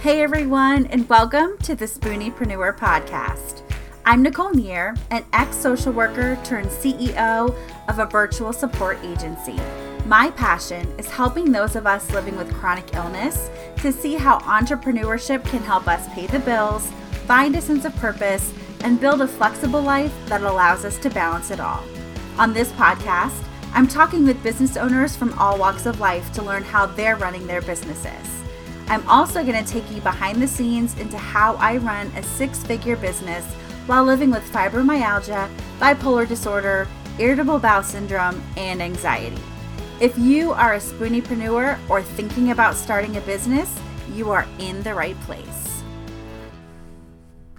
Hey everyone, and welcome to the Spooniepreneur podcast. I'm Nicole Neer, an ex social worker turned CEO of a virtual support agency. My passion is helping those of us living with chronic illness to see how entrepreneurship can help us pay the bills, find a sense of purpose, and build a flexible life that allows us to balance it all. On this podcast, I'm talking with business owners from all walks of life to learn how they're running their businesses. I'm also going to take you behind the scenes into how I run a six figure business while living with fibromyalgia, bipolar disorder, irritable bowel syndrome, and anxiety. If you are a spooniepreneur or thinking about starting a business, you are in the right place.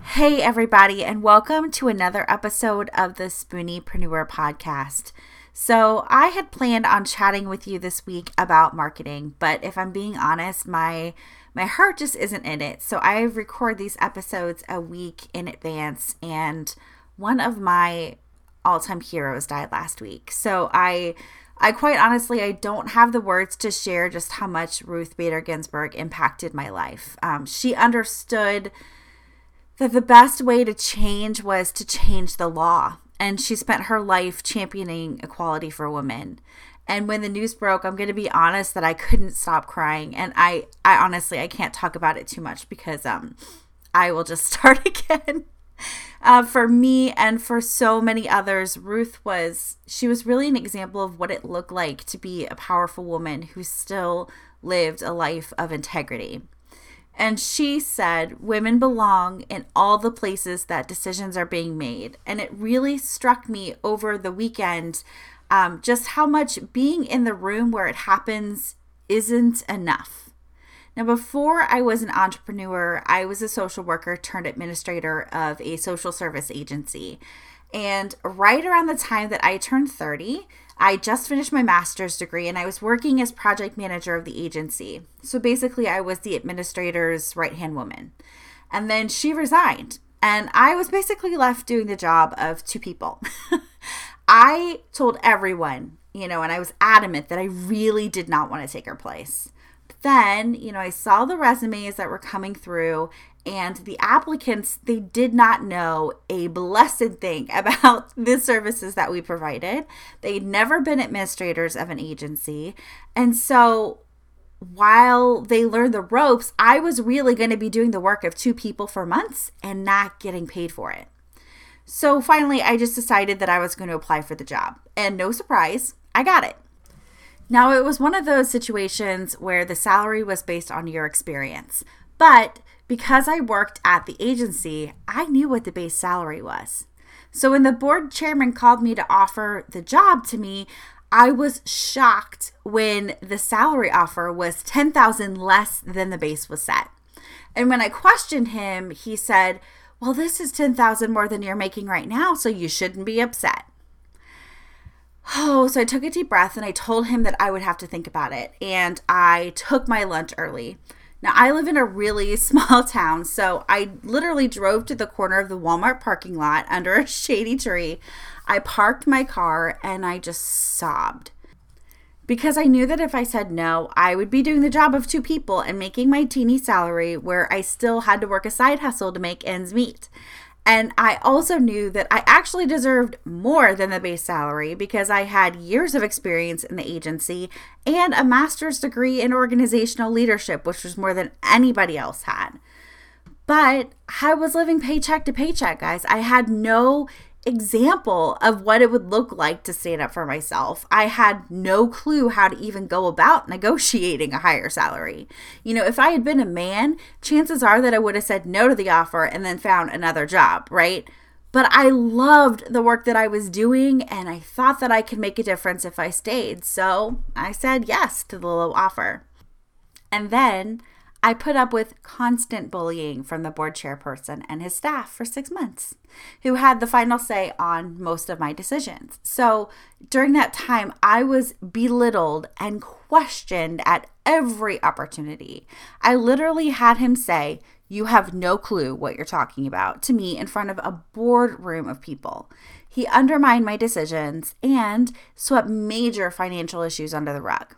Hey, everybody, and welcome to another episode of the Spooniepreneur podcast. So, I had planned on chatting with you this week about marketing, but if I'm being honest, my my heart just isn't in it. So, I record these episodes a week in advance and one of my all-time heroes died last week. So, I I quite honestly, I don't have the words to share just how much Ruth Bader Ginsburg impacted my life. Um, she understood that the best way to change was to change the law and she spent her life championing equality for women. And when the news broke, I'm going to be honest that I couldn't stop crying. And I, I honestly, I can't talk about it too much because um, I will just start again. Uh, for me and for so many others, Ruth was, she was really an example of what it looked like to be a powerful woman who still lived a life of integrity. And she said, Women belong in all the places that decisions are being made. And it really struck me over the weekend um, just how much being in the room where it happens isn't enough. Now, before I was an entrepreneur, I was a social worker turned administrator of a social service agency. And right around the time that I turned 30, I just finished my master's degree and I was working as project manager of the agency. So basically, I was the administrator's right hand woman. And then she resigned, and I was basically left doing the job of two people. I told everyone, you know, and I was adamant that I really did not want to take her place. Then, you know, I saw the resumes that were coming through and the applicants they did not know a blessed thing about the services that we provided. They'd never been administrators of an agency. And so while they learned the ropes i was really going to be doing the work of two people for months and not getting paid for it. So finally i just decided that i was going to apply for the job and no surprise i got it now it was one of those situations where the salary was based on your experience but because I worked at the agency, I knew what the base salary was. So when the board chairman called me to offer the job to me, I was shocked when the salary offer was 10,000 less than the base was set. And when I questioned him, he said, "Well, this is 10,000 more than you're making right now, so you shouldn't be upset." Oh, so I took a deep breath and I told him that I would have to think about it. And I took my lunch early. Now, I live in a really small town, so I literally drove to the corner of the Walmart parking lot under a shady tree. I parked my car and I just sobbed. Because I knew that if I said no, I would be doing the job of two people and making my teeny salary where I still had to work a side hustle to make ends meet. And I also knew that I actually deserved more than the base salary because I had years of experience in the agency and a master's degree in organizational leadership, which was more than anybody else had. But I was living paycheck to paycheck, guys. I had no example of what it would look like to stand up for myself. I had no clue how to even go about negotiating a higher salary. You know, if I had been a man, chances are that I would have said no to the offer and then found another job, right? But I loved the work that I was doing and I thought that I could make a difference if I stayed. So I said yes to the low offer. And then I put up with constant bullying from the board chairperson and his staff for six months, who had the final say on most of my decisions. So during that time, I was belittled and questioned at every opportunity. I literally had him say, You have no clue what you're talking about to me in front of a boardroom of people. He undermined my decisions and swept major financial issues under the rug.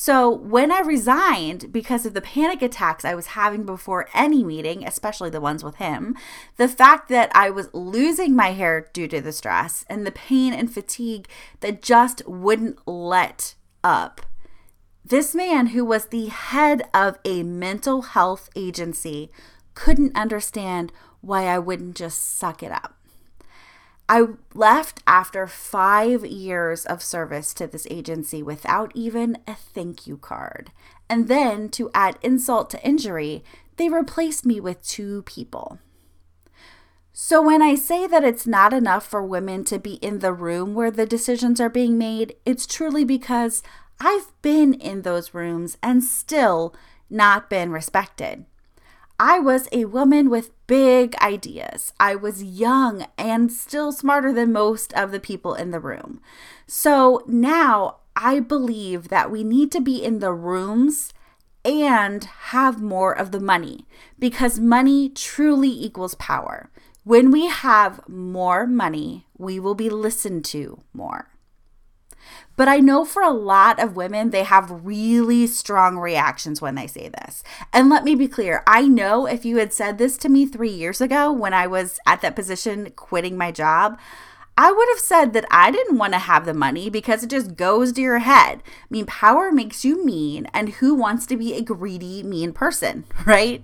So, when I resigned because of the panic attacks I was having before any meeting, especially the ones with him, the fact that I was losing my hair due to the stress, and the pain and fatigue that just wouldn't let up, this man, who was the head of a mental health agency, couldn't understand why I wouldn't just suck it up. I left after five years of service to this agency without even a thank you card. And then, to add insult to injury, they replaced me with two people. So, when I say that it's not enough for women to be in the room where the decisions are being made, it's truly because I've been in those rooms and still not been respected. I was a woman with big ideas. I was young and still smarter than most of the people in the room. So now I believe that we need to be in the rooms and have more of the money because money truly equals power. When we have more money, we will be listened to more. But I know for a lot of women, they have really strong reactions when they say this. And let me be clear I know if you had said this to me three years ago when I was at that position quitting my job, I would have said that I didn't want to have the money because it just goes to your head. I mean, power makes you mean, and who wants to be a greedy, mean person, right?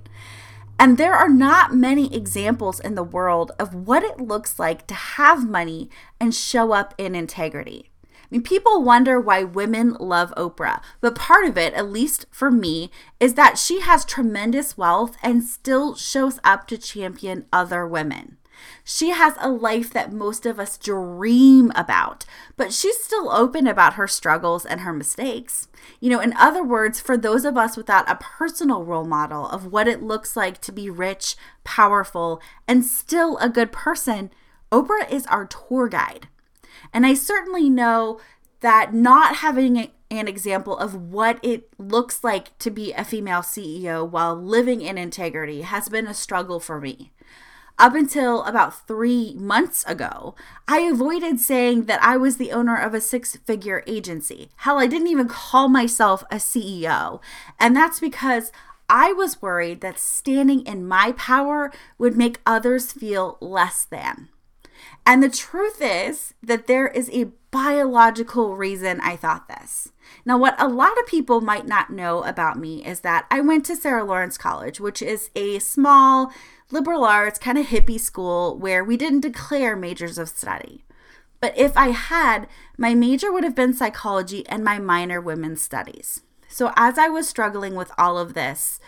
And there are not many examples in the world of what it looks like to have money and show up in integrity. I mean, people wonder why women love Oprah, but part of it, at least for me, is that she has tremendous wealth and still shows up to champion other women. She has a life that most of us dream about, but she's still open about her struggles and her mistakes. You know, in other words, for those of us without a personal role model of what it looks like to be rich, powerful, and still a good person, Oprah is our tour guide. And I certainly know that not having an example of what it looks like to be a female CEO while living in integrity has been a struggle for me. Up until about three months ago, I avoided saying that I was the owner of a six figure agency. Hell, I didn't even call myself a CEO. And that's because I was worried that standing in my power would make others feel less than. And the truth is that there is a biological reason I thought this. Now, what a lot of people might not know about me is that I went to Sarah Lawrence College, which is a small liberal arts kind of hippie school where we didn't declare majors of study. But if I had, my major would have been psychology and my minor women's studies. So as I was struggling with all of this,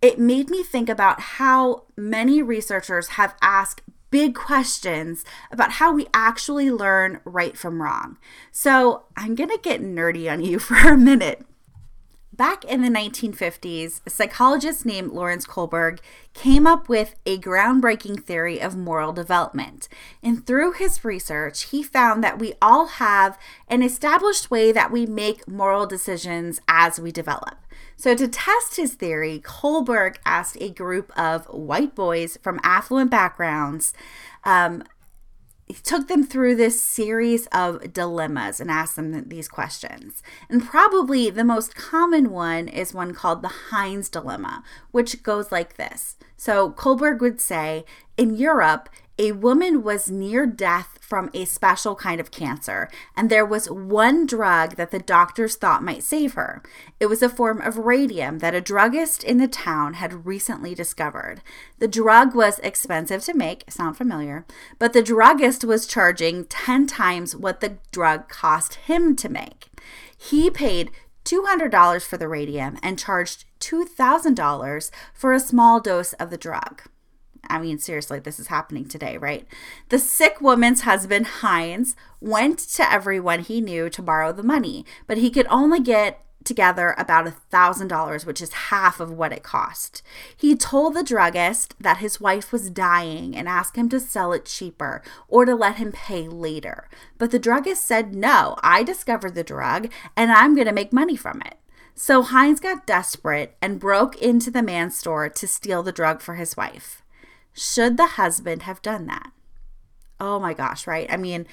it made me think about how many researchers have asked big questions about how we actually learn right from wrong. So I'm going to get nerdy on you for a minute. Back in the 1950s, a psychologist named Lawrence Kohlberg came up with a groundbreaking theory of moral development. And through his research, he found that we all have an established way that we make moral decisions as we develop. So, to test his theory, Kohlberg asked a group of white boys from affluent backgrounds. Um, he took them through this series of dilemmas and asked them these questions. And probably the most common one is one called the Heinz dilemma, which goes like this. So Kohlberg would say, in Europe, a woman was near death from a special kind of cancer, and there was one drug that the doctors thought might save her. It was a form of radium that a druggist in the town had recently discovered. The drug was expensive to make, sound familiar, but the druggist was charging 10 times what the drug cost him to make. He paid $200 for the radium and charged $2,000 for a small dose of the drug. I mean, seriously, this is happening today, right? The sick woman's husband, Heinz, went to everyone he knew to borrow the money, but he could only get together about a thousand dollars, which is half of what it cost. He told the druggist that his wife was dying and asked him to sell it cheaper or to let him pay later. But the druggist said, No, I discovered the drug and I'm going to make money from it. So Heinz got desperate and broke into the man's store to steal the drug for his wife. Should the husband have done that? Oh my gosh, right? I mean,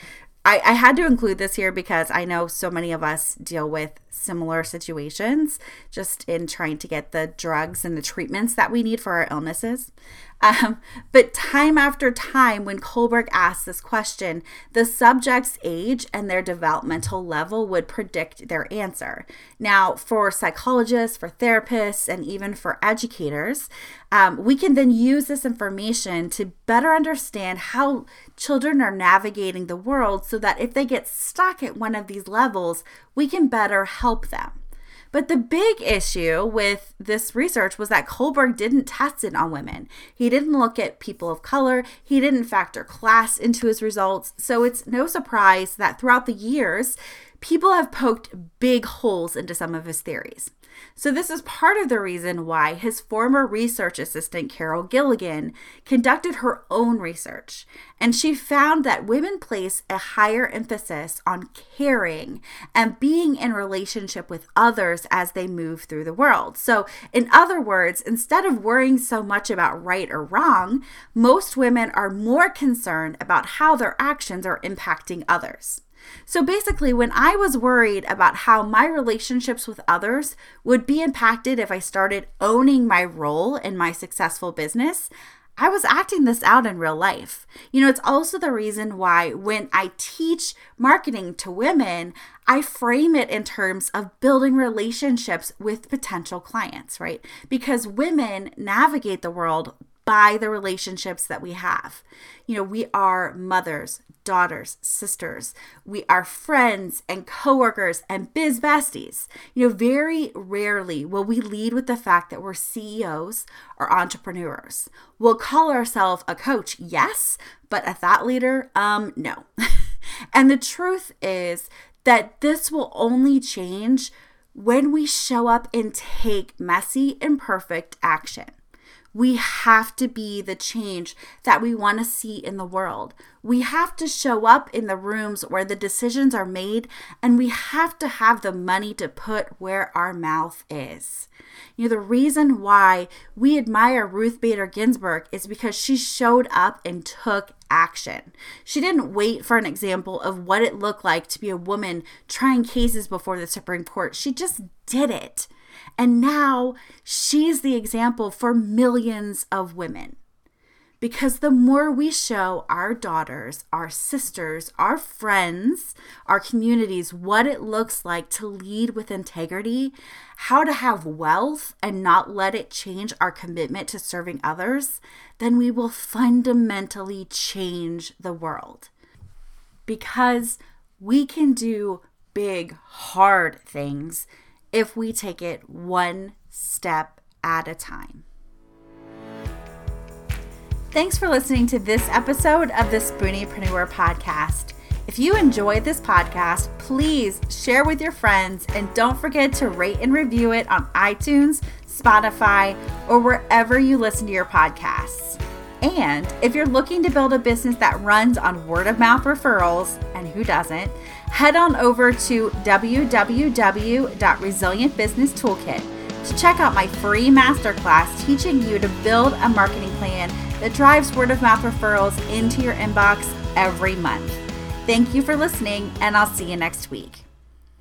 I, I had to include this here because I know so many of us deal with similar situations, just in trying to get the drugs and the treatments that we need for our illnesses. Um, but time after time, when Kohlberg asked this question, the subject's age and their developmental level would predict their answer. Now, for psychologists, for therapists, and even for educators, um, we can then use this information to better understand how children are navigating the world so that if they get stuck at one of these levels, we can better help them. But the big issue with this research was that Kohlberg didn't test it on women. He didn't look at people of color, he didn't factor class into his results. So it's no surprise that throughout the years, people have poked big holes into some of his theories. So, this is part of the reason why his former research assistant, Carol Gilligan, conducted her own research. And she found that women place a higher emphasis on caring and being in relationship with others as they move through the world. So, in other words, instead of worrying so much about right or wrong, most women are more concerned about how their actions are impacting others. So basically, when I was worried about how my relationships with others would be impacted if I started owning my role in my successful business, I was acting this out in real life. You know, it's also the reason why when I teach marketing to women, I frame it in terms of building relationships with potential clients, right? Because women navigate the world by the relationships that we have. You know, we are mothers, daughters, sisters. We are friends and coworkers and biz besties. You know, very rarely will we lead with the fact that we're CEOs or entrepreneurs. We'll call ourselves a coach, yes, but a thought leader, um, no. and the truth is that this will only change when we show up and take messy, imperfect action. We have to be the change that we want to see in the world. We have to show up in the rooms where the decisions are made, and we have to have the money to put where our mouth is. You know, the reason why we admire Ruth Bader Ginsburg is because she showed up and took action. She didn't wait for an example of what it looked like to be a woman trying cases before the Supreme Court. She just did it. And now she's the example for millions of women. Because the more we show our daughters, our sisters, our friends, our communities what it looks like to lead with integrity, how to have wealth and not let it change our commitment to serving others, then we will fundamentally change the world. Because we can do big, hard things if we take it one step at a time. Thanks for listening to this episode of the Spooniepreneur podcast. If you enjoyed this podcast, please share with your friends and don't forget to rate and review it on iTunes, Spotify, or wherever you listen to your podcasts. And if you're looking to build a business that runs on word of mouth referrals, and who doesn't, head on over to www.resilientbusinesstoolkit to check out my free masterclass teaching you to build a marketing plan that drives word of mouth referrals into your inbox every month. Thank you for listening, and I'll see you next week.